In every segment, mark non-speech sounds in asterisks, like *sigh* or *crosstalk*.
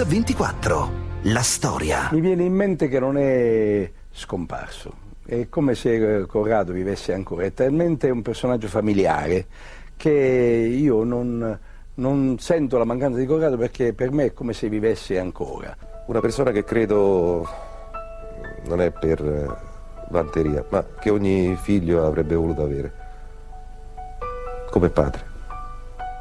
Mix 24. La storia. Mi viene in mente che non è scomparso. È come se Corrado vivesse ancora. È talmente un personaggio familiare che io non, non sento la mancanza di Corrado perché per me è come se vivesse ancora. Una persona che credo non è per eh, vanteria, ma che ogni figlio avrebbe voluto avere. Come padre.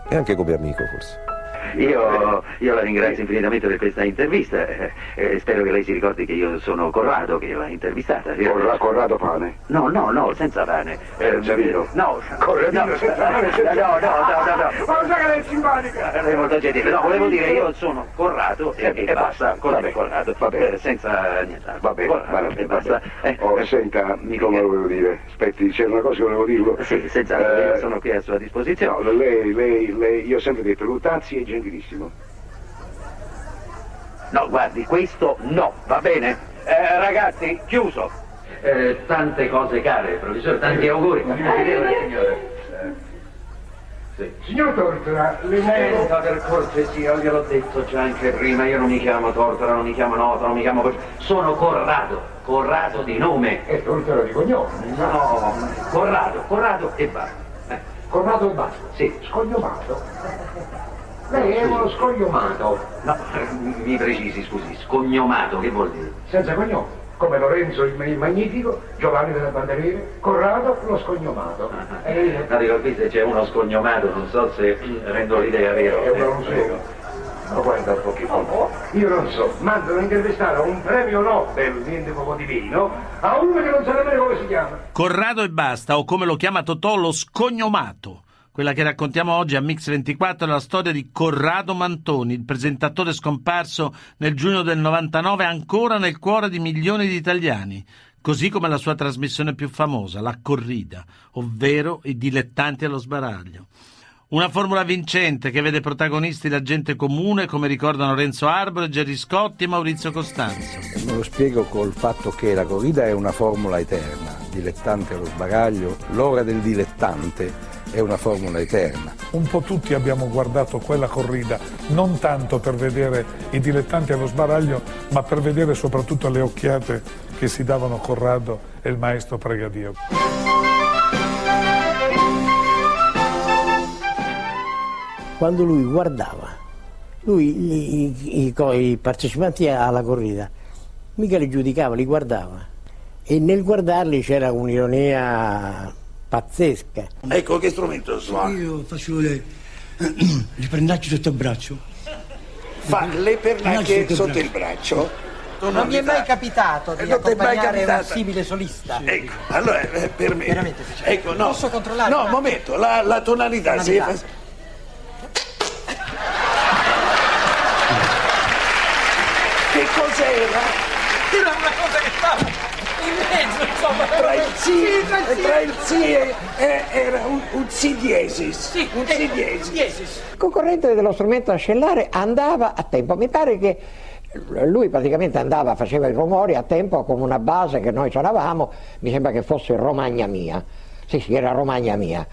E anche come amico forse. Io, io, la ringrazio infinitamente per questa intervista. Eh, eh, spero che lei si ricordi che io sono Corrado che l'ha intervistata. Corra, Corrado Pane? No, no, no, senza pane. Eh, Giavino? No, Corradino no, senza pane? No, no, no, no, no. Ma lo che lei è simpatica? È molto gentile. No, volevo dire, io sono Corrado e, e, e basta. Corrado, Corrado. Va bene. senza nient'altro. Va bene, va bene, e basta. Eh, oh, senta, come lo volevo dire? Aspetti, c'era una cosa che volevo dirlo. Sì, senz'altro, Eh, sono qui a sua disposizione. No, lei, lei, lei, io ho sempre detto, Luttazzi è gentilissimo. No, guardi, questo no, va bene? Eh, ragazzi, chiuso. Eh, tante cose care, professore, tanti auguri. Signor Tortora, le Senta per cortesia, gliel'ho detto già anche prima, io non mi chiamo Tortora, non mi chiamo Nota, non mi chiamo. Sono Corrado, Corrado di nome. è Tortora di cognome. No, Corrado, Corrado e basta. Eh, Corrado e basta. sì. Scogliomato. Lei è uno scogliomato, No, mi precisi, scusi, scognomato, che vuol dire? senza cognome. Come Lorenzo il, il Magnifico, Giovanni della Banderiere, Corrado lo scognomato. E No, dico, qui se c'è uno scognomato, non so se rendo l'idea vera. Io non so. Ma guarda un pochino. Io non so, mandano a intervistare a un premio Nobel, niente poco divino, a uno che non sa nemmeno come si chiama. Corrado e basta, o come lo chiama Totò, lo scognomato. Quella che raccontiamo oggi a Mix 24 è la storia di Corrado Mantoni, il presentatore scomparso nel giugno del 99, ancora nel cuore di milioni di italiani, così come la sua trasmissione più famosa, la corrida, ovvero i dilettanti allo sbaraglio. Una formula vincente che vede protagonisti la gente comune, come ricordano Renzo Arbore, Gerry Scotti e Maurizio Costanzo. Me lo spiego col fatto che la corrida è una formula eterna, dilettante allo sbaraglio, l'ora del dilettante è una formula eterna. Un po' tutti abbiamo guardato quella corrida, non tanto per vedere i dilettanti allo sbaraglio, ma per vedere soprattutto le occhiate che si davano Corrado e il maestro Pregadio. quando lui guardava, lui i, i- i partecipanti alla corrida mica li giudicava, li guardava e nel guardarli c'era un'ironia pazzesca. Ecco che strumento suona. Io faccio le, le pernacce sotto il braccio. Fa le pernacce Sotto sotto il il braccio. Non mi è mai capitato Eh, di non è mai accompagnare un simile solista. Ecco, allora eh, per me. Veramente, sì. Ecco, no. Posso controllare? No, un momento, la, la tonalità, Tonalità. si fa- Che cos'era? Era una cosa che stava in mezzo, insomma. Tra il Sì, tra il sì. tra il sì e, e- era un, un si diesis. Sì, un si diesis. diesis. Il concorrente dello strumento ascellare andava a tempo, mi pare che lui praticamente andava, faceva i rumori a tempo con una base che noi suonavamo, mi sembra che fosse Romagna Mia, sì sì era Romagna Mia.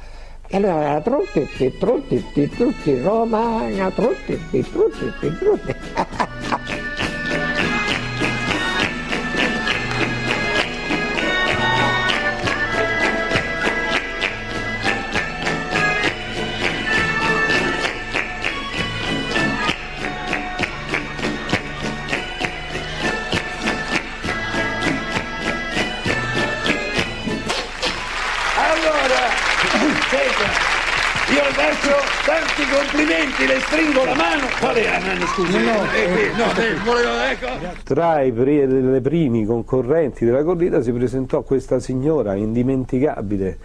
E allora era trutti, ti, trutti, ti, trutti, Romagna, trutti, ti, trutti, ti, trutti. *laughs* complimenti, le stringo la mano. Qual è la mano, scusi? No, no, Eh, no, eh, volevo, ecco. Tra i le primi concorrenti della corrida si presentò questa signora indimenticabile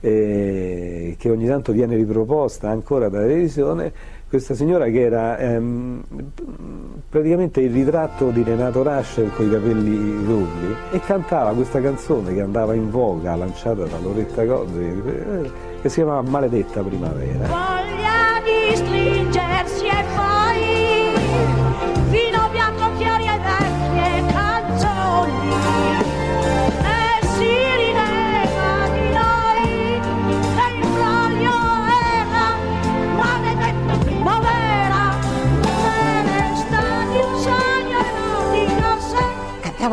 eh, che ogni tanto viene riproposta ancora dalla televisione, questa signora che era ehm, praticamente il ritratto di Renato Rascher con i capelli lunghi e cantava questa canzone che andava in voga lanciata da Loretta Gozzi eh, che si chiamava Maledetta Primavera. Voglia di stringersi e poi vino bianco, fiori e vecchie canzoni e si rideva di noi e il broglio era maledetta primavera nelle stati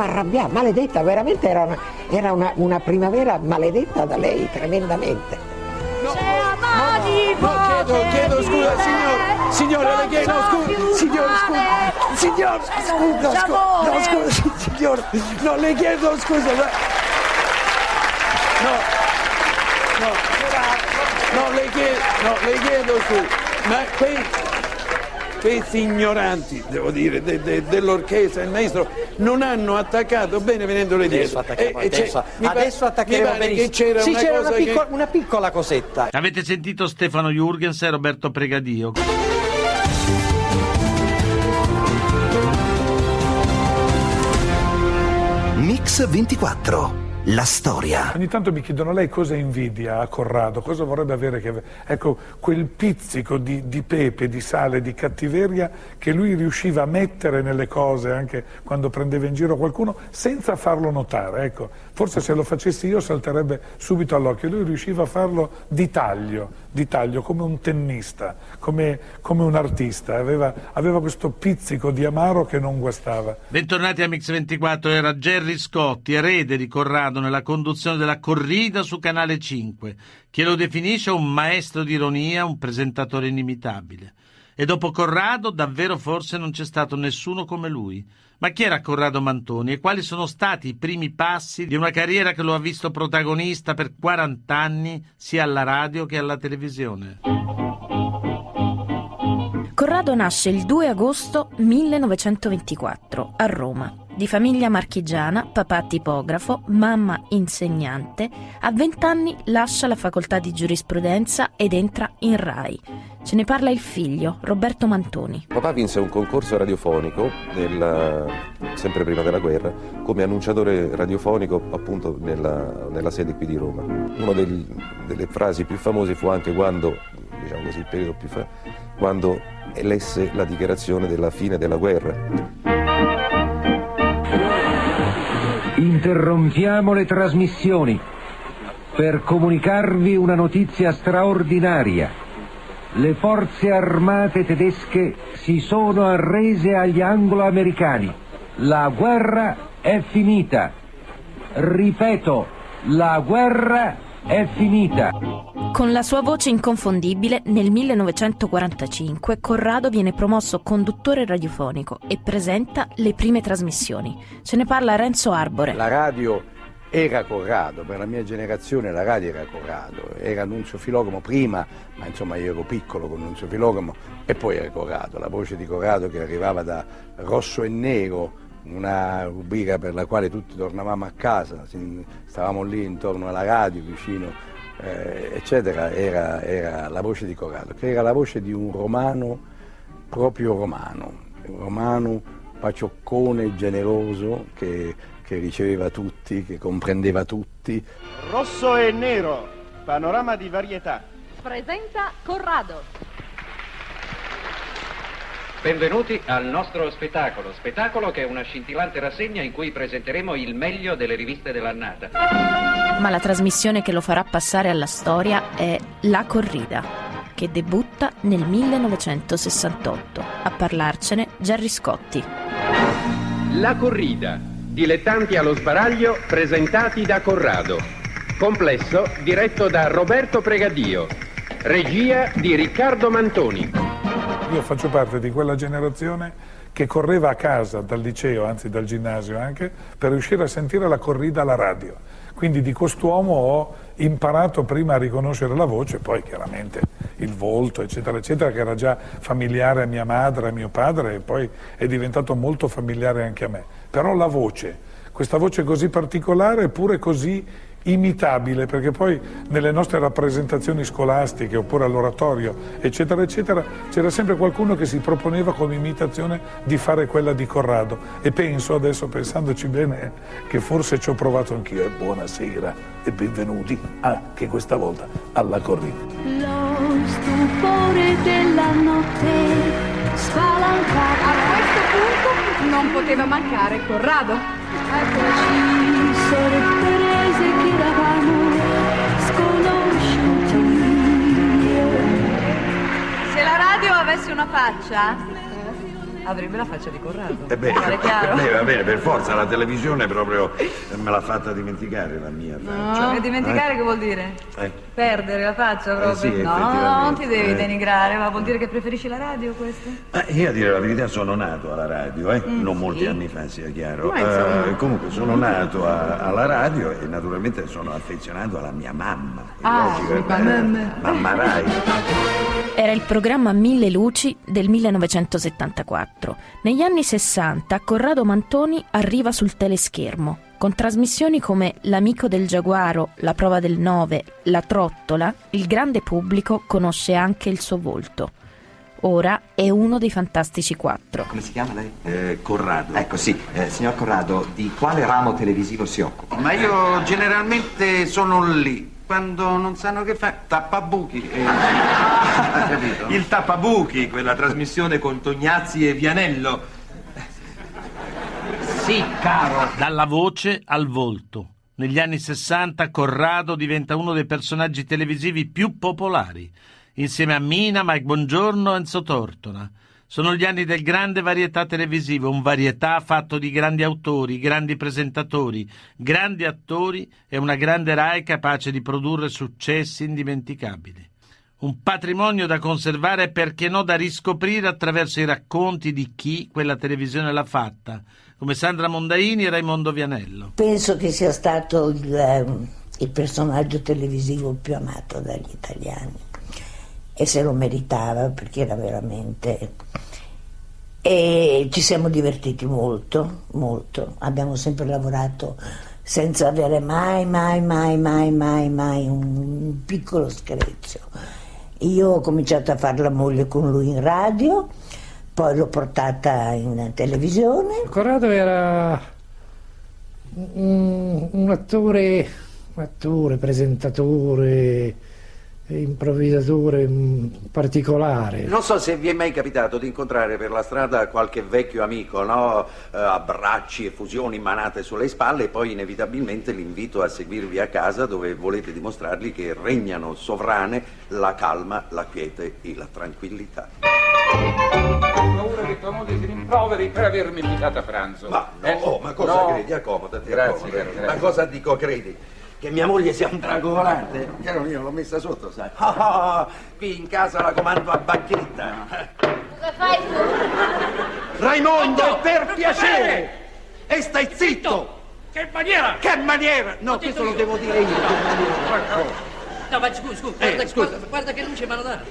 arrabbiava, maledetta, veramente era una, era una, una primavera maledetta da lei, tremendamente. No, chiedo, chiedo scusa, signor, signore, le chiedo, scusa, signor, scusa, signor, scusa, scusa, no, scusa, signor, no, le chiedo scusa, ma... No, no, no, le chiedo, no, le chiedo scusa, ma qui questi ignoranti, devo dire, de, de, dell'orchestra, il maestro, non hanno attaccato bene venendole dietro. Adesso, E- e adesso, mi pare- adesso attaccheremo mi pare benissimo. che c'era sì, una c'era cosa una, che- piccola, una piccola cosetta. Avete sentito Stefano Jurgens e Roberto Pregadio. Mix 24. La storia. Ogni tanto mi chiedono lei cosa invidia a Corrado, cosa vorrebbe avere che... Ecco, quel pizzico di, di pepe, di sale, di cattiveria che lui riusciva a mettere nelle cose anche quando prendeva in giro qualcuno senza farlo notare. Ecco, forse se lo facessi io salterebbe subito all'occhio. Lui riusciva a farlo di taglio, di taglio come un tennista, come, come un artista. Aveva, aveva questo pizzico di amaro che non guastava. Bentornati a Mix 24, era Gerry Scotti, erede di Corrado nella conduzione della corrida su Canale 5, che lo definisce un maestro di ironia, un presentatore inimitabile. E dopo Corrado davvero forse non c'è stato nessuno come lui. Ma chi era Corrado Mantoni e quali sono stati i primi passi di una carriera che lo ha visto protagonista per 40 anni sia alla radio che alla televisione? Corrado nasce il 2 agosto 1924 a Roma. Di famiglia marchigiana, papà tipografo, mamma insegnante, a 20 anni lascia la facoltà di giurisprudenza ed entra in RAI. Ce ne parla il figlio, Roberto Mantoni. Papà vinse un concorso radiofonico nella- sempre prima della guerra come annunciatore radiofonico appunto nella, nella sede qui di Roma. Una del- delle frasi più famose fu anche quando, diciamo così, il periodo più fa, quando elesse la dichiarazione della fine della guerra. Interrompiamo le trasmissioni per comunicarvi una notizia straordinaria. Le forze armate tedesche si sono arrese agli anglo-americani. La guerra è finita. Ripeto, la guerra è finita. Con la sua voce inconfondibile, nel 1945 Corrado viene promosso conduttore radiofonico e presenta le prime trasmissioni. Ce ne parla Renzo Arbore. La radio era Corrado, per la mia generazione la radio era Corrado, era Nunzio Filogamo prima, ma insomma io ero piccolo con Nunzio Filogamo e poi era Corrado, la voce di Corrado che arrivava da Rosso e Nero, una rubrica per la quale tutti tornavamo a casa, stavamo lì intorno alla radio, vicino, eh, eccetera, era, era la voce di Corrado, che era la voce di un romano proprio romano, un romano pacioccone, generoso, che, che riceveva tutti, che comprendeva tutti. Rosso e nero, panorama di varietà. Presenta Corrado. Benvenuti al nostro spettacolo, spettacolo che è una scintillante rassegna in cui presenteremo il meglio delle riviste dell'annata. Ma la trasmissione che lo farà passare alla storia è La Corrida, che debutta nel 1968. A parlarcene Gerry Scotti. La corrida. Dilettanti allo sbaraglio presentati da Corrado. Complesso diretto da Roberto Pregadio. Regia di Riccardo Mantoni. Io faccio parte di quella generazione che correva a casa dal liceo, anzi dal ginnasio anche, per riuscire a sentire la corrida alla radio. Quindi di quest'uomo ho imparato prima a riconoscere la voce, poi chiaramente il volto, eccetera, eccetera, che era già familiare a mia madre, a mio padre e poi è diventato molto familiare anche a me. Però la voce, questa voce così particolare eppure così imitabile, perché poi nelle nostre rappresentazioni scolastiche oppure all'oratorio, eccetera, eccetera, c'era sempre qualcuno che si proponeva come imitazione di fare quella di Corrado. E penso adesso, pensandoci bene, che forse ci ho provato anch'io. E buonasera e benvenuti anche questa volta alla corrida. Lo stupore della notte spalancata. A questo punto non poteva mancare Corrado. Eccoci. Se la radio avesse una faccia, avrebbe la faccia di Corrado. Eh beh, chiaro? eh beh, va bene, per forza, la televisione proprio me l'ha fatta dimenticare la mia faccia. E dimenticare Eh? che vuol dire? Eh. Perdere la faccia proprio? sì, no, no, no, non ti devi Eh. denigrare, ma vuol dire che preferisci la radio questo? Ma io a dire la verità sono nato alla radio, eh? Mm, non molti sì. anni fa sia chiaro. Ma. Eh, comunque sono nato a- alla radio e naturalmente sono affezionato alla mia mamma. È Ah, logico, eh, mamma. Mamma Rai. *laughs* Era il programma Mille Luci del 1974. Negli anni 60 Corrado Mantoni arriva sul teleschermo, con trasmissioni come L'amico del giaguaro, La prova del 9, La trottola, il grande pubblico conosce anche il suo volto. Ora è uno dei Fantastici Quattro. Come si chiama lei? Eh, Corrado. Ecco sì, eh, signor Corrado, di quale ramo televisivo si occupa? Ma io generalmente sono lì. Quando non sanno che fare, tappabuchi. eh, *laughs* capito? Il tappabuchi, quella trasmissione con Tognazzi e Vianello. Sì, caro. Dalla voce al volto. Negli anni 60 Corrado diventa uno dei personaggi televisivi più popolari, insieme a Mina, Mike Bongiorno e Enzo Tortora. Sono gli anni del grande varietà televisivo, un varietà fatto di grandi autori, grandi presentatori, grandi attori e una grande Rai capace di produrre successi indimenticabili. Un patrimonio da conservare e perché no da riscoprire attraverso i racconti di chi quella televisione l'ha fatta, come Sandra Mondaini e Raimondo Vianello. Penso che sia stato il, ehm, il personaggio televisivo più amato dagli italiani e se lo meritava perché era veramente... E ci siamo divertiti molto, molto. Abbiamo sempre lavorato senza avere mai, mai, mai, mai, mai, mai un piccolo screzio. Io ho cominciato a fare la moglie con lui in radio, poi l'ho portata in televisione. Corrado era un, un attore, un attore, presentatore, improvvisatore mm, particolare. Non so se vi è mai capitato di incontrare per la strada qualche vecchio amico, no? Eh, abbracci e fusioni manate sulle spalle e poi inevitabilmente l'invito a seguirvi a casa dove volete dimostrargli che regnano sovrane la calma, la quiete e la tranquillità. paura che tua moglie si rimproveri per avermi invitato a pranzo. Ma no, Eh, oh, ma cosa no. credi? Accomodati, Grazie, accomodati. grazie. Ma cosa dico credi? Che mia moglie sia un drago volante? Chiaro, io l'ho messa sotto, sai. Ah, ah, ah, qui in casa la comando a bacchetta. Cosa fai tu? Raimondo, per piacere! E stai zitto! Che maniera! Che maniera! No, questo lo devo dire io. che maniera. No, ma scusa, scusa, Eh, guarda, scusa. guarda, guarda che luce mi hanno dato.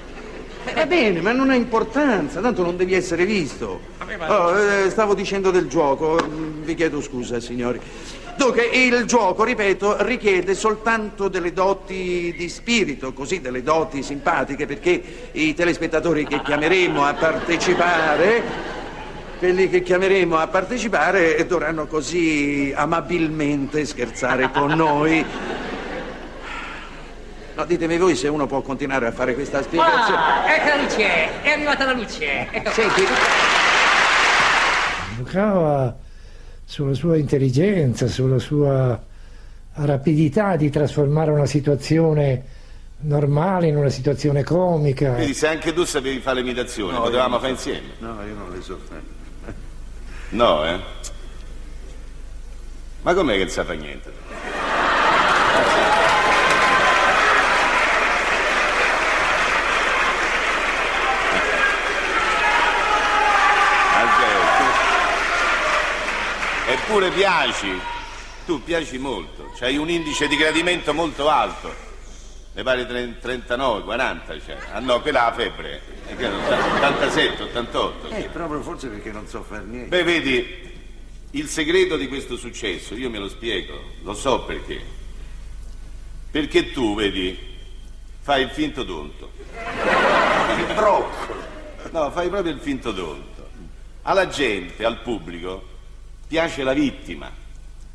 Va bene, ma non ha importanza, tanto non devi essere visto. Oh, eh, stavo dicendo del gioco, vi chiedo scusa, signori. Dunque, il gioco, ripeto, richiede soltanto delle doti di spirito, così delle doti simpatiche, perché i telespettatori che chiameremo a partecipare, quelli che chiameremo a partecipare, dovranno così amabilmente scherzare con noi. No, ditemi voi se uno può continuare a fare questa spiegazione. Ah, ecco la luce, è arrivata la luce. Ecco. Senti, giocava sulla sua intelligenza, sulla sua rapidità di trasformare una situazione normale in una situazione comica. Quindi se anche tu sapevi fare l'imitazione, No, potevamo fare so. insieme. No, io non le so fare. No, eh? Ma com'è che non sa fare niente? Eppure piaci, tu piaci molto, c'hai un indice di gradimento molto alto. Mi pare 30 39, 40, cioè. Ah no, quella è la febbre. E che non sa, 87, 88. Eh, proprio forse perché non so fare niente. Beh, vedi, il segreto di questo successo, io me lo spiego, lo so perché. Perché tu, vedi, fai il finto tonto. Troppo. No, fai proprio il finto tonto. Alla gente, al pubblico, piace la vittima,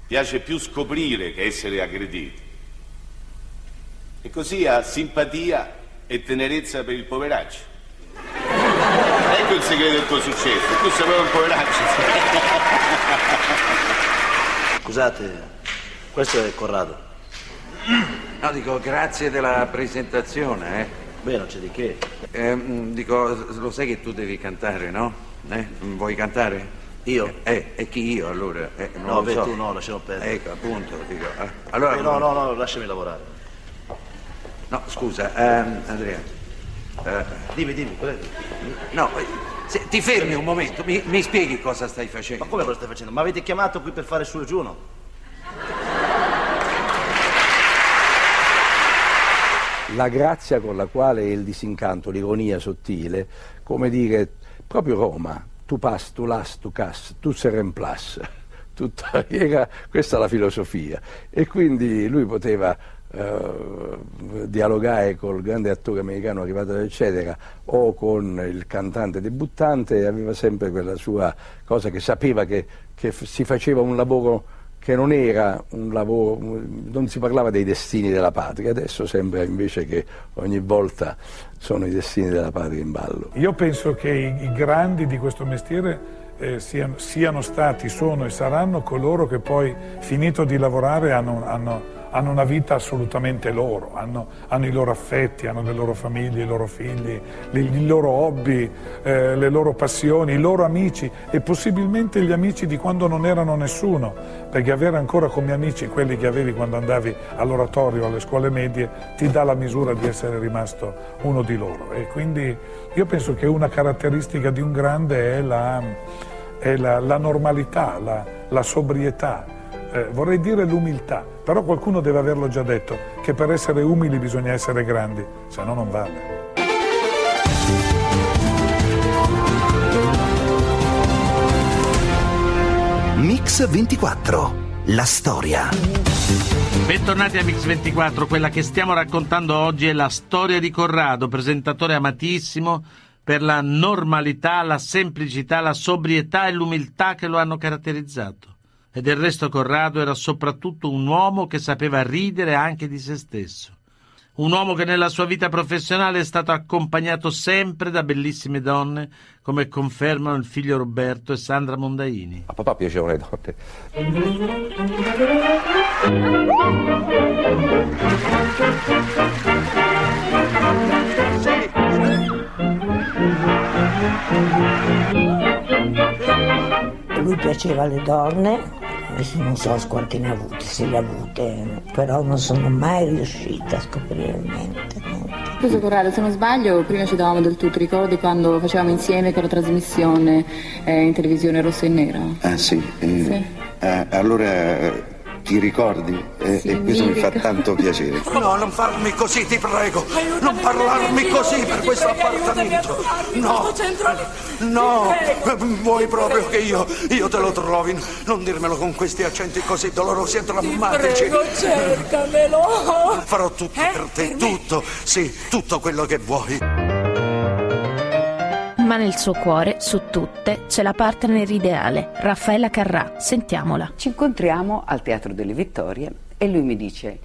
piace più scoprire che essere aggrediti. E così ha simpatia e tenerezza per il poveraccio. Ecco il segreto del tuo successo, tu sei proprio un poveraccio. *laughs* Scusate, questo è Corrado. No, dico, grazie della presentazione, eh. Beh, non c'è di che. dico, lo sai che tu devi cantare, no? Eh? Vuoi cantare? Io? Eh, e chi io allora? Eh, non No, lo beh, so. tu no, lasciamo perdere. Ecco, appunto, dico. eh. Allora, Eh, no, no, no, lasciami lavorare. No, scusa, ehm, Andrea. eh, Dimmi, dimmi, cos'è? no, eh, se- ti fermi un momento, mi, mi spieghi cosa stai facendo? Ma come lo stai facendo? Ma avete chiamato qui per fare su e giù, no? La grazia con la quale il disincanto, l'ironia sottile, come dire, proprio Roma, tu pas, tu las, tu cas, tu. *laughs* Tutta, era, questa è la filosofia. E quindi lui poteva eh, dialogare col grande attore americano arrivato eccetera o con il cantante debuttante e aveva sempre quella sua cosa che sapeva che, che f- si faceva un lavoro che non era un lavoro, non si parlava dei destini della patria, adesso sembra invece che ogni volta sono i destini della patria in ballo. Io penso che i, grandi di questo mestiere eh, siano, siano stati, sono e saranno coloro che poi, finito di lavorare, hanno, hanno- hanno una vita assolutamente loro, hanno, hanno i loro affetti, hanno le loro famiglie, i loro figli, le- i loro hobby, eh, le loro passioni, i loro amici e possibilmente gli amici di quando non erano nessuno, perché avere ancora come amici quelli che avevi quando andavi all'oratorio, alle scuole medie, ti dà la misura di essere rimasto uno di loro. E quindi io penso che una caratteristica di un grande è la, è la- la normalità, la, la sobrietà, eh, vorrei dire l'umiltà, però qualcuno deve averlo già detto, che per essere umili bisogna essere grandi, se no non vale. Mix 24. La storia. Bentornati a Mix24, quella che stiamo raccontando oggi è la storia di Corrado, presentatore amatissimo per la normalità, la semplicità, la sobrietà e l'umiltà che lo hanno caratterizzato. E del resto Corrado era soprattutto un uomo che sapeva ridere anche di se stesso. Un uomo che nella sua vita professionale è stato accompagnato sempre da bellissime donne, come confermano il figlio Roberto e Sandra Mondaini. A papà piacevano le donne. Lui piaceva alle donne, adesso non so quanti ne ha avute, se le ha avute, però non sono mai riuscita a scoprire niente. Scusa Corrado, se non sbaglio, prima ci davamo del tu, ti ricordi quando facevamo insieme quella trasmissione eh, in televisione rosso e nero? Ah sì, eh, eh, allora eh, ti ricordi? Eh, Sì, e questo mi fa tanto piacere. No, non farmi così, ti prego. non parlarmi così per questo appartamento. No, no, vuoi proprio che io, io te lo trovi? Non dirmelo con questi accenti così dolorosi e drammatici. Prego, cercamelo. Farò tutto per te, tutto, sì, tutto quello che vuoi. Nel suo cuore, su tutte, c'è la partner ideale, Raffaella Carrà. Sentiamola. Ci incontriamo al Teatro delle Vittorie e lui mi dice: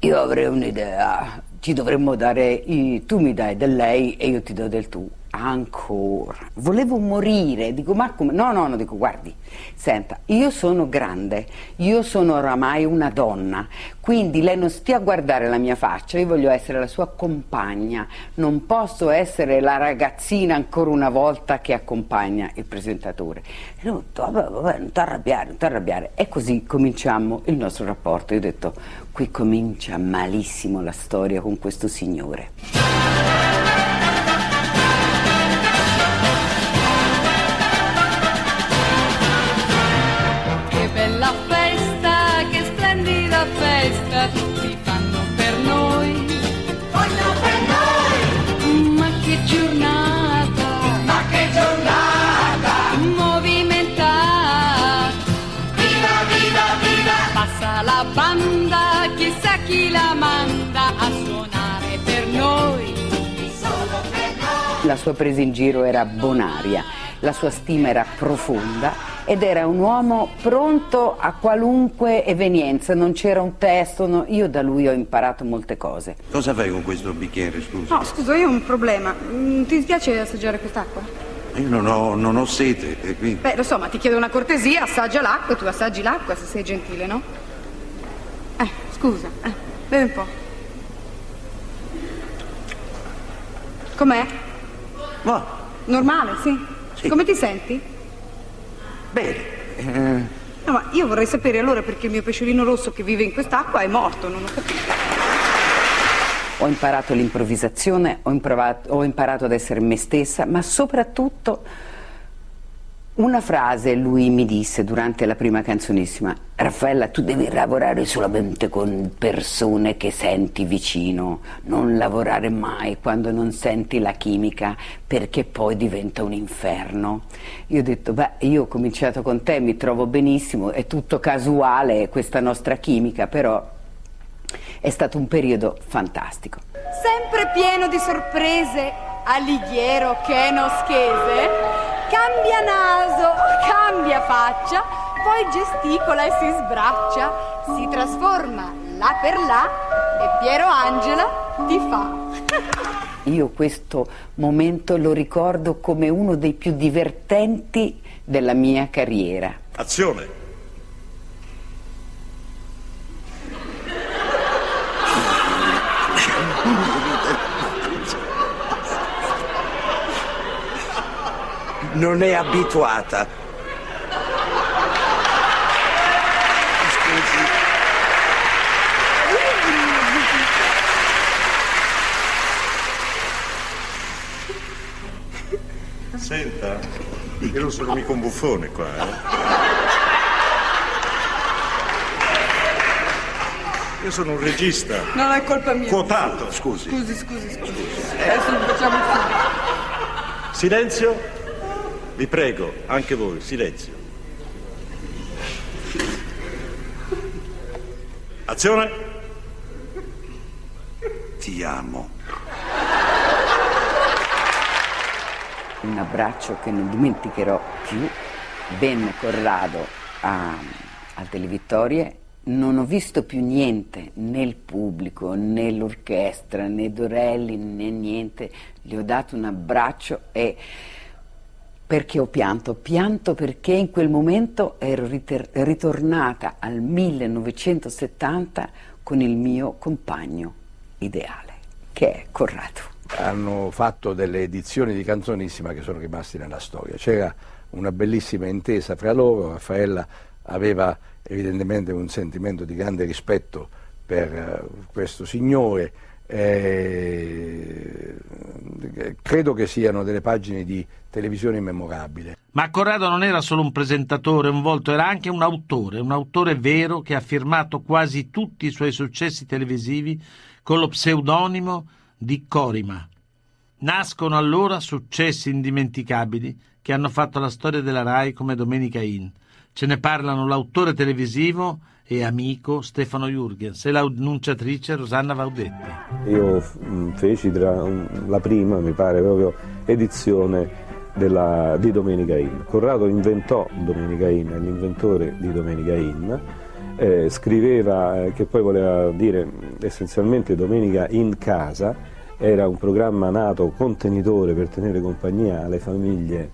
Io avrei un'idea, ci dovremmo dare. i- tu mi dai del lei e io ti do del tu. Ancora. Volevo morire. Dico, ma come? No, no, no, dico, guardi, senta, io sono grande, io sono oramai una donna, quindi lei non stia a guardare la mia faccia, io voglio essere la sua compagna, non posso essere la ragazzina ancora una volta che accompagna il presentatore. E lui vabbè, vabbè, non ti arrabbiare, non ti arrabbiare. E così cominciamo il nostro rapporto. Io ho detto, qui comincia malissimo la storia con questo signore. Chi la manda a suonare per noi. Solo per noi! La sua presa in giro era bonaria, la sua stima era profonda ed era un uomo pronto a qualunque evenienza, non c'era un testo, no- io da lui ho imparato molte cose. Cosa fai con questo bicchiere, scusa? No, scusa, io ho un problema. Mm, Ti dispiace assaggiare quest'acqua? Io non ho, non ho sete, e qui... Beh, lo so, ma ti chiedo una cortesia, assaggia l'acqua, tu assaggi l'acqua se sei gentile, no? Eh, scusa, eh, bevi un po'. Com'è? Ma, Normale, sì. Come ti senti? Bene. eh, No, ma io vorrei sapere allora perché il mio pesciolino rosso che vive in quest'acqua è morto, non ho capito. Ho imparato l'improvvisazione, ho, improvato- ho imparato ad essere me stessa, ma soprattutto una frase lui mi disse durante la prima canzonissima, Raffaella tu devi lavorare solamente con persone che senti vicino, non lavorare mai quando non senti la chimica perché poi diventa un inferno. Io ho detto, beh, io ho cominciato con te, mi trovo benissimo, è tutto casuale questa nostra chimica, però è stato un periodo fantastico. Sempre pieno di sorprese, Alighiero che è noschese, cambia naso, cambia faccia, poi gesticola e si sbraccia, si trasforma là per là e Piero Angela ti fa. *laughs* Io questo momento lo ricordo come uno dei più divertenti della mia carriera. Azione. Non è abituata. Senta, io non sono mica un buffone qua, eh. Io sono un regista. Non è colpa mia. Quotato, scusi. Scusi, scusi, scusi. Adesso lo facciamo subito. Silenzio. Vi prego, anche voi, silenzio. Azione. Ti amo. Un abbraccio che non dimenticherò più. Venne Corrado a, al Televittorie. Non ho visto più niente, né il pubblico, né l'orchestra, né Dorelli, né niente. Gli ho dato un abbraccio e perché ho pianto? Pianto perché in quel momento ero riter- ritornata al 1970 con il mio compagno ideale, che è Corrado. hanno fatto delle edizioni di Canzonissima che sono rimaste nella storia. C'era una bellissima intesa fra loro, Raffaella aveva evidentemente un sentimento di grande rispetto per eh, questo signore, eh, credo che siano delle pagine di televisione memorabile. Ma Corrado non era solo un presentatore, un volto, era anche un autore, un autore vero che ha firmato quasi tutti i suoi successi televisivi con lo pseudonimo di Corima. Nascono allora successi indimenticabili che hanno fatto la storia della RAI come Domenica In. Ce ne parlano l'autore televisivo e amico Stefano Jurgens e l'annunciatrice Rosanna Vaudetti. Io mm, feci la prima, mi pare, proprio edizione della- di Domenica In. Corrado inventò Domenica In, è l'inventore di Domenica In, eh, scriveva, eh, che poi voleva dire mm, essenzialmente Domenica in casa, era un programma nato contenitore per tenere compagnia alle famiglie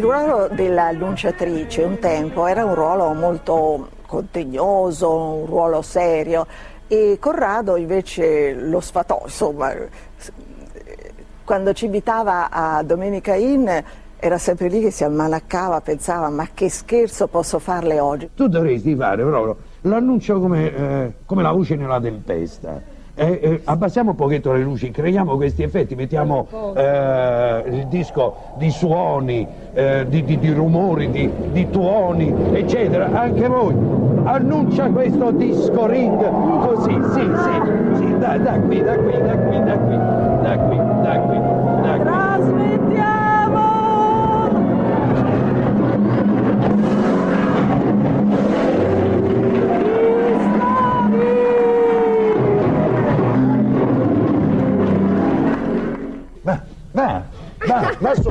Il ruolo dell'annunciatrice un tempo era un ruolo molto contegnoso, un ruolo serio e Corrado invece lo sfatò, insomma, quando ci invitava a Domenica In era sempre lì che si ammalaccava, pensava ma che scherzo posso farle oggi. Tu dovresti fare proprio l'annuncio come, eh, come la voce nella tempesta. Eh, eh, abbassiamo un pochetto le luci, creiamo questi effetti, mettiamo eh, il disco di suoni, eh, di, di- di rumori, di, di tuoni, eccetera. Anche voi annuncia questo disco ring così, sì, sì, sì, da, da qui, da qui, da qui, da qui, da qui, da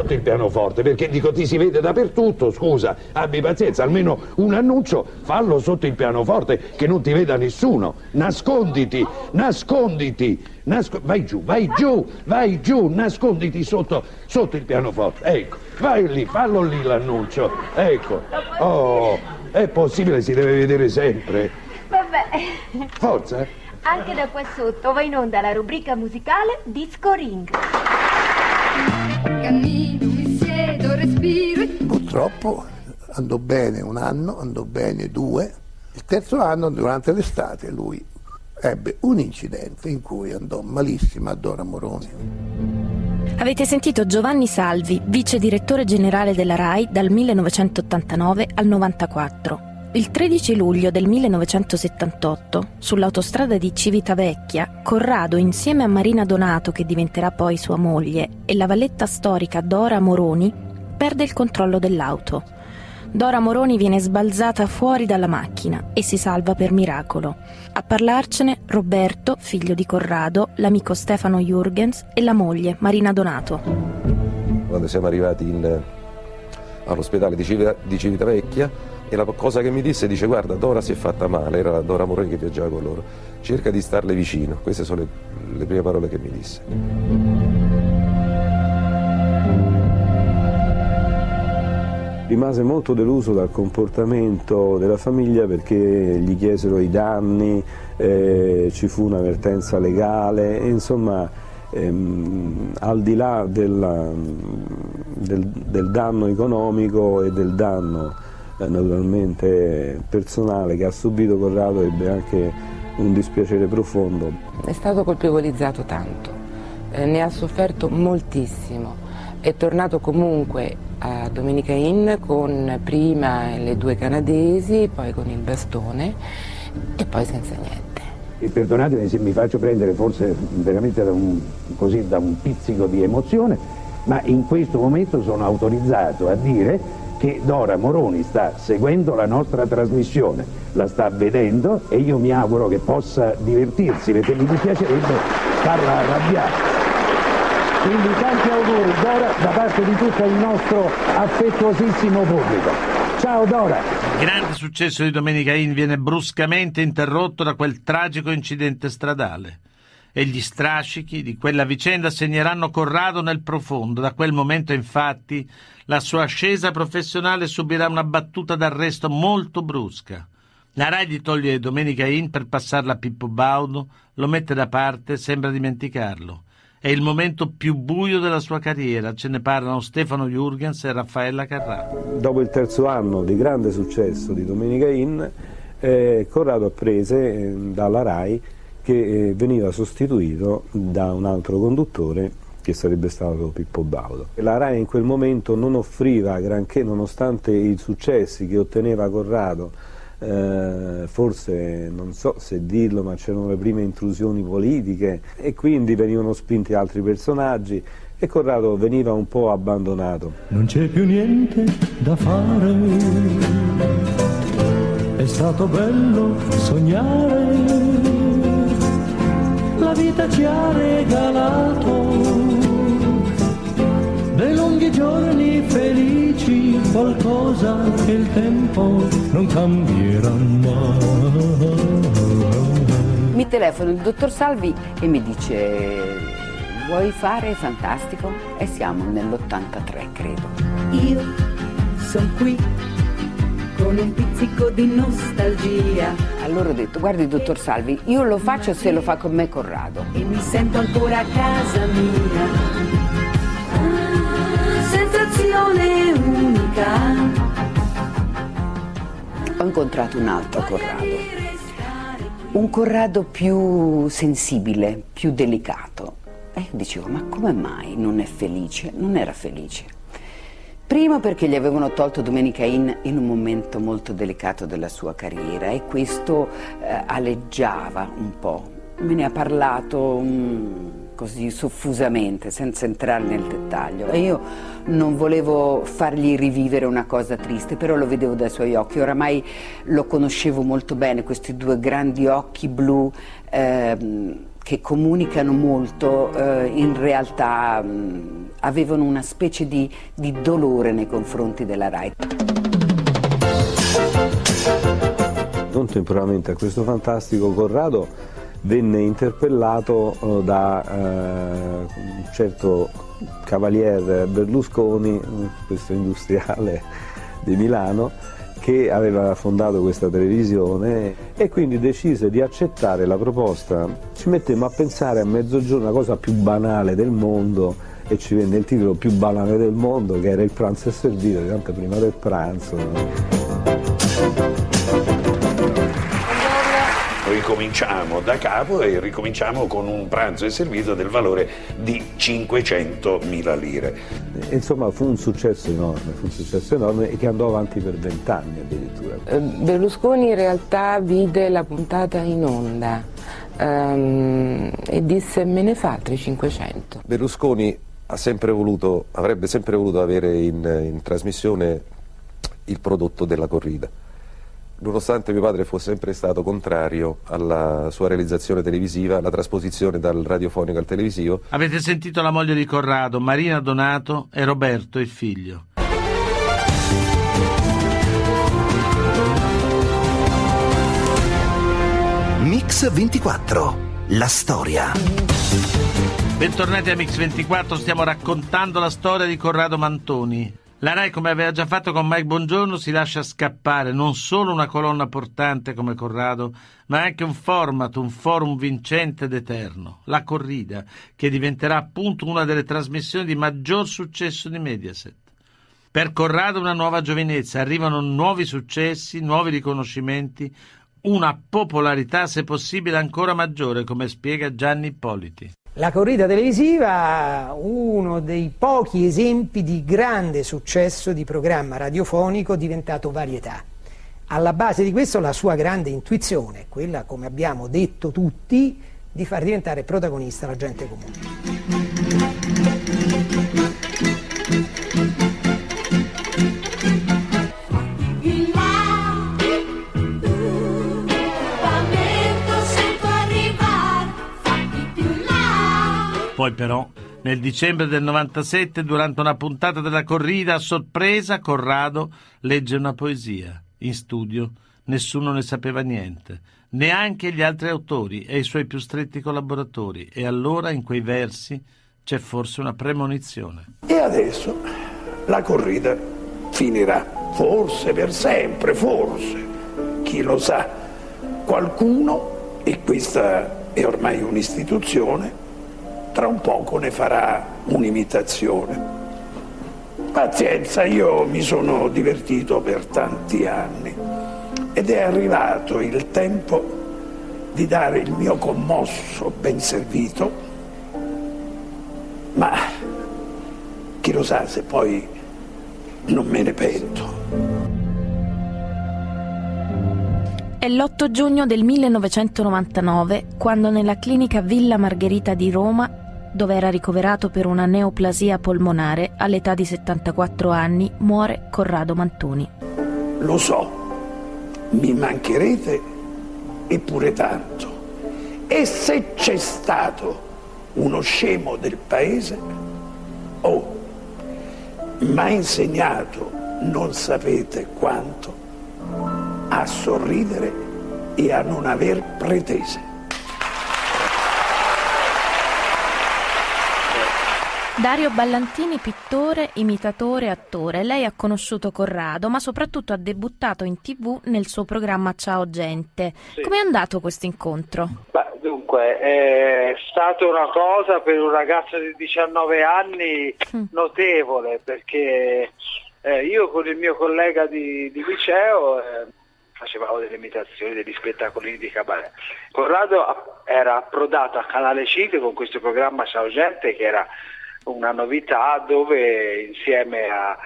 sotto il pianoforte perché dico ti si vede dappertutto, scusa, abbi pazienza, almeno un annuncio fallo sotto il pianoforte che non ti veda nessuno, nasconditi, nasconditi, nasco- vai giù, vai giù, vai giù, nasconditi sotto, sotto il pianoforte, ecco, vai lì, fallo lì l'annuncio, ecco, oh, è possibile, si deve vedere sempre, Vabbè. forza, Anche da qua sotto va in onda la rubrica musicale Disco Ring. Cammino. Purtroppo andò bene un anno, andò bene due. Il terzo anno, durante l'estate, lui ebbe un incidente in cui andò malissimo a Dora Moroni. Avete sentito Giovanni Salvi, vice direttore generale della RAI dal 1989 al 94. Il 13 luglio del 1978, sull'autostrada di Civitavecchia, Corrado, insieme a Marina Donato, che diventerà poi sua moglie, e la valletta storica Dora Moroni, perde il controllo dell'auto. Dora Moroni viene sbalzata fuori dalla macchina e si salva per miracolo. A parlarcene Roberto, figlio di Corrado, l'amico Stefano Jurgens e la moglie Marina Donato. Quando siamo arrivati in, all'ospedale di, Civita, di Civitavecchia e la cosa che mi disse dice guarda Dora si è fatta male, era la Dora Moroni che viaggiava con loro, cerca di starle vicino, queste sono le, le prime parole che mi disse. Rimase molto deluso dal comportamento della famiglia perché gli chiesero i danni, eh, ci fu un'avvertenza legale, e insomma ehm, al di là della, del, del, danno economico e del danno eh, naturalmente personale che ha subito Corrado ebbe anche un dispiacere profondo. È stato colpevolizzato tanto, eh, ne ha sofferto moltissimo, è tornato comunque a Domenica Inn con prima le due canadesi, poi con il bastone e poi senza niente. E perdonatemi se mi faccio prendere forse veramente da un, così, da un pizzico di emozione, ma in questo momento sono autorizzato a dire che Dora Moroni sta seguendo la nostra trasmissione, la sta vedendo e io mi auguro che possa divertirsi perché mi dispiacerebbe farla arrabbiare. Quindi tanti auguri Dora da parte di tutto il nostro affettuosissimo pubblico. Ciao Dora! Il grande successo di Domenica In viene bruscamente interrotto da quel tragico incidente stradale. E gli strascichi di quella vicenda segneranno Corrado nel profondo. Da quel momento, infatti, la sua ascesa professionale subirà una battuta d'arresto molto brusca. La Rai gli toglie Domenica In per passarla a Pippo Baudo, lo mette da parte, sembra dimenticarlo. È il momento più buio della sua carriera, ce ne parlano Stefano Jurgens e Raffaella Carrà. Dopo il terzo anno di grande successo di Domenica Inn, eh, Corrado apprese eh, dalla RAI che eh, veniva sostituito da un altro conduttore che sarebbe stato Pippo Baudo. La RAI in quel momento non offriva granché, nonostante i successi che otteneva Corrado, eh, forse non so se dirlo, ma c'erano le prime intrusioni politiche e quindi venivano spinti altri personaggi e Corrado veniva un po' abbandonato. Non c'è più niente da fare, è stato bello sognare, la vita ci ha regalato dei lunghi giorni felici, qualcosa che il tempo non cambierà mai. Mi telefono il dottor Salvi e mi dice vuoi fare fantastico? E siamo nell'83 credo. Io sono qui con un pizzico di nostalgia. Allora ho detto, guardi dottor Salvi, io lo faccio se lo fa con me Corrado. E mi sento ancora a casa mia sensazione unica. Ho incontrato un altro Corrado, un Corrado più sensibile, più delicato. E io dicevo, ma come mai non è felice? Non era felice. Primo perché gli avevano tolto Domenica In in un momento molto delicato della sua carriera e questo eh, aleggiava un po'. Me ne ha parlato um, così soffusamente, senza entrare nel dettaglio. E io non volevo fargli rivivere una cosa triste, però lo vedevo dai suoi occhi. Oramai lo conoscevo molto bene, questi due grandi occhi blu. Ehm, che comunicano molto, eh, in realtà mh, avevano una specie di, di dolore nei confronti della RAI. Non temporalmente a questo fantastico Corrado venne interpellato eh, da eh, un certo cavalier Berlusconi, questo industriale *laughs* di Milano, che aveva fondato questa televisione e quindi decise di accettare la proposta. Ci mettemmo a pensare a mezzogiorno la cosa più banale del mondo e ci venne il titolo più banale del mondo che era il pranzo è servito, tanto prima del pranzo. Ricominciamo da capo e ricominciamo con un pranzo e servito del valore di 500.000 lire. Insomma fu un successo enorme, fu un successo enorme e che andò avanti per vent'anni addirittura. Eh, Berlusconi in realtà vide la puntata in onda ehm, e disse me ne fa altri 500. Berlusconi ha sempre voluto, avrebbe sempre voluto avere in, in trasmissione il prodotto della corrida. Nonostante mio padre fosse sempre stato contrario alla sua realizzazione televisiva, alla trasposizione dal radiofonico al televisivo, Avete sentito la moglie di Corrado, Marina Donato e Roberto, il figlio. Mix 24. La storia. Bentornati a Mix24, stiamo raccontando la storia di Corrado Mantoni. La RAI, come aveva già fatto con Mike Bongiorno, si lascia scappare non solo una colonna portante come Corrado, ma anche un format, un forum vincente ed eterno, la corrida, che diventerà appunto una delle trasmissioni di maggior successo di Mediaset. Per Corrado una nuova giovinezza, arrivano nuovi successi, nuovi riconoscimenti, una popolarità se possibile ancora maggiore, come spiega Gianni Ippoliti. La corrida televisiva, uno dei pochi esempi di grande successo di programma radiofonico diventato varietà. Alla base di questo la sua grande intuizione, quella, come abbiamo detto tutti, di far diventare protagonista la gente comune. Poi però, nel dicembre del 97, durante una puntata della corrida, a sorpresa, Corrado legge una poesia. In studio nessuno ne sapeva niente, neanche gli altri autori e i suoi più stretti collaboratori. E allora, in quei versi, c'è forse una premonizione. E adesso la corrida finirà, forse per sempre, forse, chi lo sa. Qualcuno, e questa è ormai un'istituzione, tra un poco ne farà un'imitazione. Pazienza, io mi sono divertito per tanti anni ed è arrivato il tempo di dare il mio commosso ben servito, ma chi lo sa se poi non me ne pento. È l'8 giugno del 1999 quando nella clinica Villa Margherita di Roma, dove era ricoverato per una neoplasia polmonare all'età di 74 anni, muore Corrado Mantoni. Lo so, mi mancherete eppure tanto. E se c'è stato uno scemo del paese, oh, mi ha insegnato, non sapete quanto, a sorridere e a non aver pretese. Dario Ballantini, pittore, imitatore, attore. Lei ha conosciuto Corrado, ma soprattutto ha debuttato in tv nel suo programma Ciao Gente. Come è andato questo incontro? Beh, dunque, è stata una cosa per un ragazzo di 19 anni notevole perché eh, io con il mio collega di, di liceo eh, facevamo delle imitazioni, degli spettacoli di cabaret. Corrado era approdato a Canale 5 con questo programma Ciao Gente che era una novità dove insieme a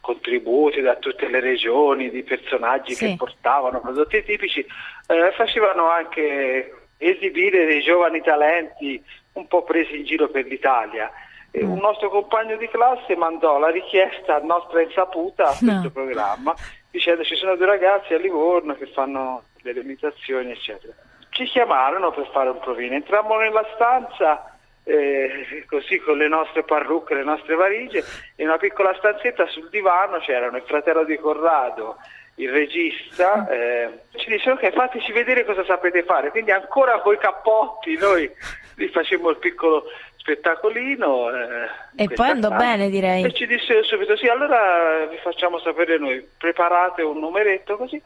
contributi da tutte le regioni di personaggi Sì. che portavano prodotti tipici eh, facevano anche esibire dei giovani talenti un po' presi in giro per l'Italia. E un nostro compagno di classe mandò la richiesta a nostra insaputa a No. questo programma dicendo ci sono due ragazzi a Livorno che fanno delle imitazioni eccetera. Ci chiamarono per fare un provino, entrammo nella stanza eh, così con le nostre parrucche, le nostre valigie, in una piccola stanzetta sul divano c'erano il fratello di Corrado, il regista, eh, ci dicevano ok fateci vedere cosa sapete fare, quindi ancora coi cappotti noi gli facemmo il piccolo spettacolino. eh, E poi andò casa. bene, direi. E ci disse subito, sì, allora vi facciamo sapere noi, preparate un numeretto così.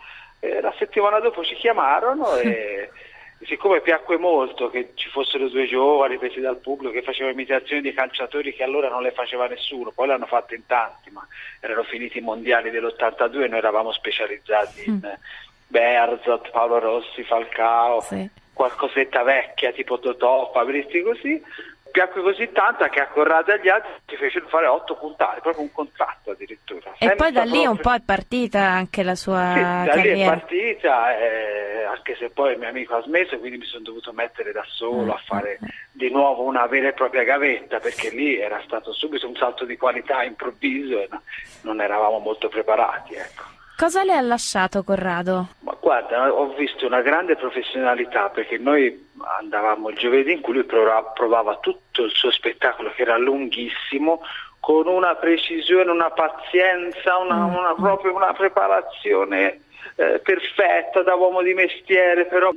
La settimana dopo ci chiamarono e *laughs* siccome piacque molto che ci fossero due giovani presi dal pubblico che facevano imitazioni di calciatori che allora non le faceva nessuno, poi le hanno fatte in tanti, ma erano finiti i mondiali dell'82 e noi eravamo specializzati in eh, Berzot, Paolo Rossi, Falcao, qualcosetta vecchia tipo Totò, Fabrizi così. Piacque così tanto che a Corrado e agli altri ci fecero fare otto puntate, proprio un contratto addirittura. E poi da Senza lì un proprio- po' è partita anche la sua sì, da lì è carriera. partita, eh, anche se poi il mio amico ha smesso, quindi mi sono dovuto mettere da solo a fare di nuovo una vera e propria gavetta, perché lì era stato subito un salto di qualità improvviso e no- non eravamo molto preparati. Ecco. Cosa le ha lasciato Corrado? Ma guarda, ho visto una grande professionalità perché noi andavamo il giovedì in cui lui prova- provava tutto il suo spettacolo che era lunghissimo con una precisione, una pazienza, una, una- proprio una preparazione eh, perfetta da uomo di mestiere, però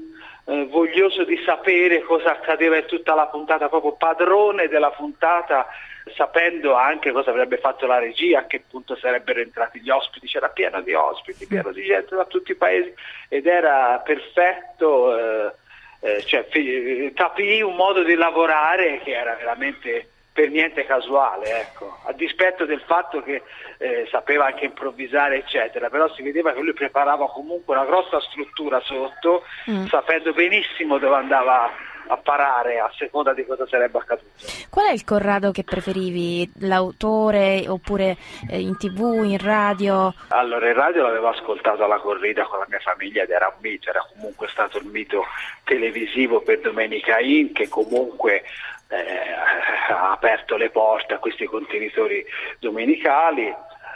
eh, voglioso di sapere cosa accadeva in tutta la puntata, proprio padrone della puntata, sapendo anche cosa avrebbe fatto la regia, a che punto sarebbero entrati gli ospiti, c'era pieno di ospiti, pieno di gente da tutti i paesi ed era perfetto, eh, eh, cioè, fi- capì un modo di lavorare che era veramente per niente casuale, ecco. a dispetto del fatto che eh, sapeva anche improvvisare, eccetera, però si vedeva che lui preparava comunque una grossa struttura sotto, Mm. sapendo benissimo dove andava a parare a seconda di cosa sarebbe accaduto. Qual è il Corrado che preferivi? L'autore oppure eh, in tv, in radio? Allora, in radio l'avevo ascoltato alla corrida con la mia famiglia ed era un mito, era comunque stato il mito televisivo per Domenica In che comunque eh, ha aperto le porte a questi contenitori domenicali,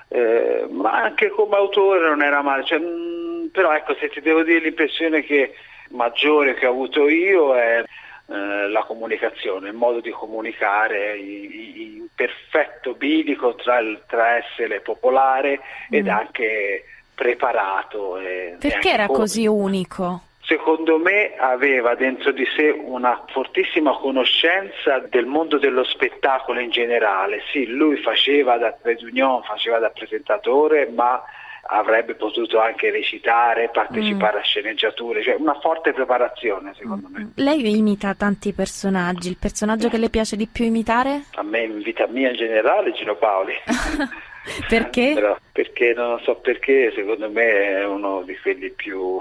eh, ma anche come autore non era male. Cioè, mh, però ecco, se ti devo dire l'impressione che maggiore che ho avuto io è eh, la comunicazione, il modo di comunicare, il perfetto bilico tra, il- tra essere popolare ed Mm. anche preparato. e- Perché era così unico? Secondo me aveva dentro di sé una fortissima conoscenza del mondo dello spettacolo in generale. Sì, lui faceva da trade union, faceva da presentatore, ma avrebbe potuto anche recitare, partecipare a sceneggiature, cioè una forte preparazione secondo me. Lei imita tanti personaggi, il personaggio che le piace di più imitare? A me in vita mia in generale Gino Paoli. *laughs* Perché? *laughs* Però, perché non so perché, secondo me è uno di quelli più,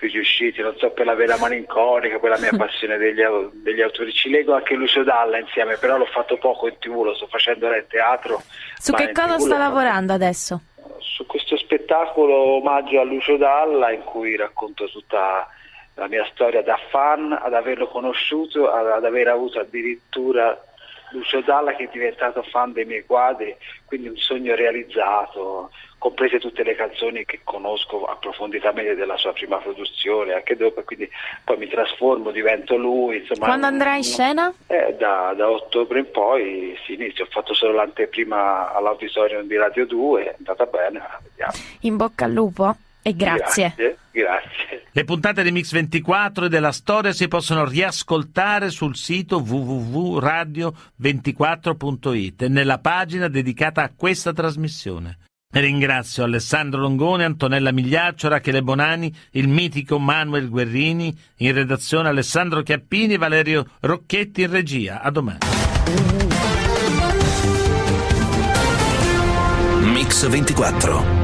più riusciti, non so per la vera malinconica, per la mia *laughs* passione degli, degli autori. Ci leggo anche Lucio Dalla insieme, però l'ho fatto poco in tv, lo sto facendo ora in teatro. Su che cosa TV sta fatto- lavorando adesso? Su questo spettacolo omaggio a Lucio Dalla in cui racconto tutta la mia storia da fan ad averlo conosciuto, ad aver avuto addirittura Lucio Dalla che è diventato fan dei miei quadri, quindi un sogno realizzato, comprese tutte le canzoni che conosco approfonditamente della sua prima produzione, anche dopo, quindi poi mi trasformo, divento lui. Insomma, Quando andrà in scena? eh, da, da ottobre in poi si inizia, ho fatto solo l'anteprima all'auditorium di Radio 2, è andata bene, vediamo. In bocca al lupo e grazie. Grazie, grazie. Le puntate di Mix 24 e della storia si possono riascoltare sul sito www.radio24.it e nella pagina dedicata a questa trasmissione. Ringrazio Alessandro Longone, Antonella Migliaccio, Rachele Bonani, il mitico Manuel Guerrini, in redazione Alessandro Chiappini e Valerio Rocchetti in regia. A domani. Mix 24